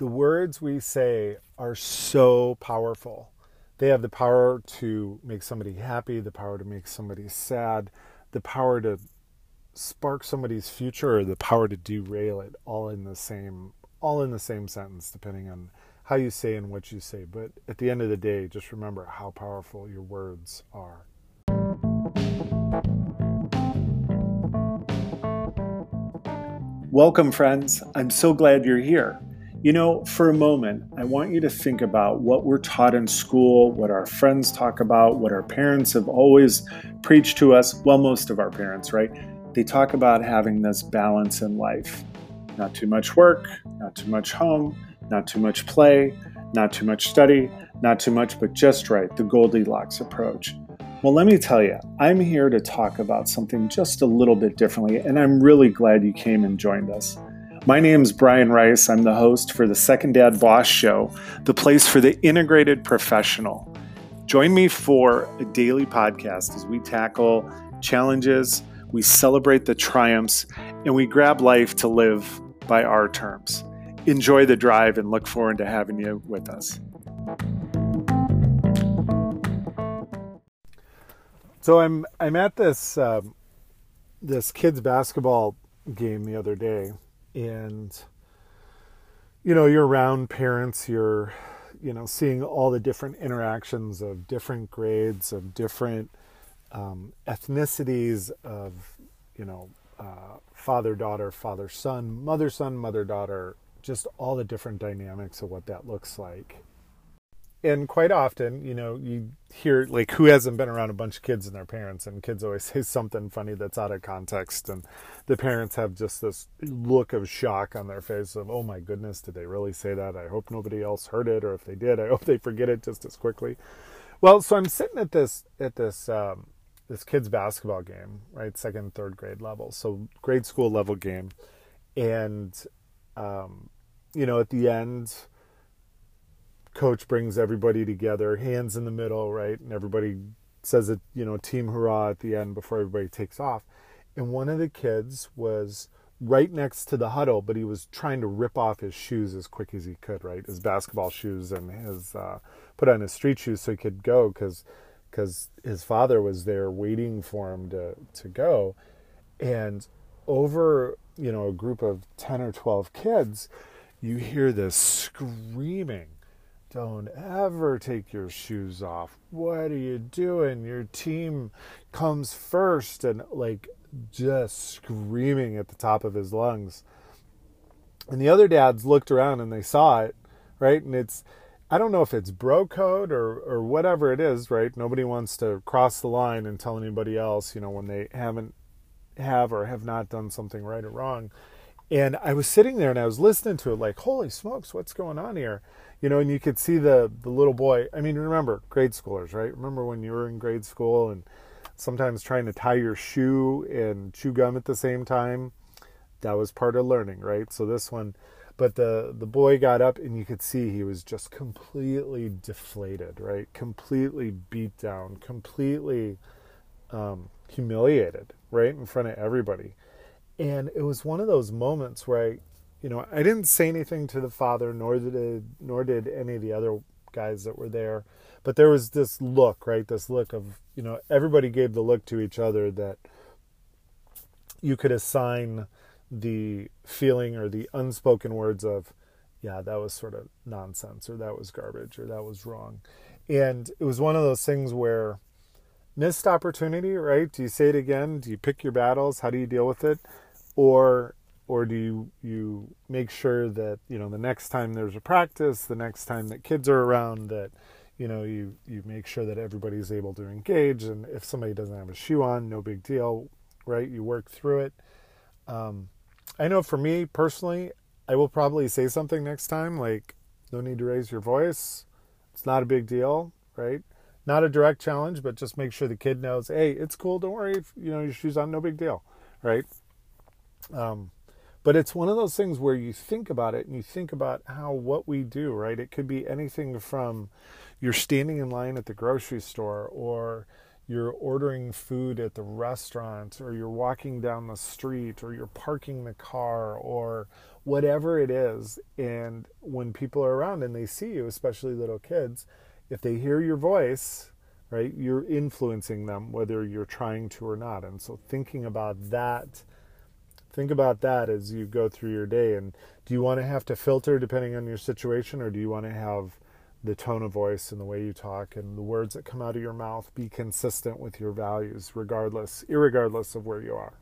the words we say are so powerful. They have the power to make somebody happy, the power to make somebody sad, the power to spark somebody's future, or the power to derail it all in the same all in the same sentence, depending on how you say and what you say. But at the end of the day, just remember how powerful your words are. Welcome, friends. I'm so glad you're here. You know, for a moment, I want you to think about what we're taught in school, what our friends talk about, what our parents have always preached to us. Well, most of our parents, right? They talk about having this balance in life. Not too much work, not too much home, not too much play, not too much study, not too much, but just right, the Goldilocks approach. Well, let me tell you, I'm here to talk about something just a little bit differently, and I'm really glad you came and joined us. My name is Brian Rice. I'm the host for the Second Dad Boss Show, the place for the integrated professional. Join me for a daily podcast as we tackle challenges, we celebrate the triumphs, and we grab life to live by our terms. Enjoy the drive and look forward to having you with us. So I'm I'm at this um, this kids basketball game the other day, and you know you're around parents, you're you know seeing all the different interactions of different grades of different um, ethnicities of you know uh, father daughter father son mother son mother daughter just all the different dynamics of what that looks like and quite often, you know, you hear like who hasn't been around a bunch of kids and their parents, and kids always say something funny that's out of context, and the parents have just this look of shock on their face of, oh my goodness, did they really say that? I hope nobody else heard it, or if they did, I hope they forget it just as quickly. Well, so I'm sitting at this at this um, this kids basketball game, right, second third grade level, so grade school level game, and um, you know, at the end coach brings everybody together, hands in the middle, right? And everybody says a you know, team hurrah at the end before everybody takes off. And one of the kids was right next to the huddle, but he was trying to rip off his shoes as quick as he could, right? His basketball shoes and his uh, put on his street shoes so he could go because because his father was there waiting for him to to go, and over you know a group of ten or twelve kids, you hear this screaming don't ever take your shoes off. What are you doing? Your team comes first and like just screaming at the top of his lungs. And the other dads looked around and they saw it, right? And it's I don't know if it's bro code or or whatever it is, right? Nobody wants to cross the line and tell anybody else, you know, when they haven't have or have not done something right or wrong. And I was sitting there and I was listening to it like, holy smokes, what's going on here? you know, and you could see the the little boy. I mean, remember grade schoolers, right? Remember when you were in grade school and sometimes trying to tie your shoe and chew gum at the same time. That was part of learning, right? So this one, but the the boy got up and you could see he was just completely deflated, right? Completely beat down, completely um, humiliated, right in front of everybody. And it was one of those moments where I, you know, I didn't say anything to the father, nor did nor did any of the other guys that were there. But there was this look, right? This look of, you know, everybody gave the look to each other that you could assign the feeling or the unspoken words of, yeah, that was sort of nonsense, or that was garbage, or that was wrong. And it was one of those things where missed opportunity, right? Do you say it again? Do you pick your battles? How do you deal with it? Or or do you you make sure that you know the next time there's a practice the next time that kids are around that you know you you make sure that everybody's able to engage. And if somebody doesn't have a shoe on no big deal right? You work through it. Um, i know for me personally i will probably say something next time like no need to raise your voice. It's not a big deal right? Not a direct challenge but just make sure the kid knows hey it's cool. Don't worry. If you know your shoes on no big deal right um, but it's one of those things where you think about it and you think about how what we do, right? It could be anything from you're standing in line at the grocery store or you're ordering food at the restaurant or you're walking down the street or you're parking the car or whatever it is. And when people are around and they see you, especially little kids, if they hear your voice, right, you're influencing them whether you're trying to or not. And so thinking about that, think about that as you go through your day. And do you want to have to filter depending on your situation, or do you want to have the tone of voice and the way you talk and the words that come out of your mouth be consistent with your values, regardless, irregardless of where you are?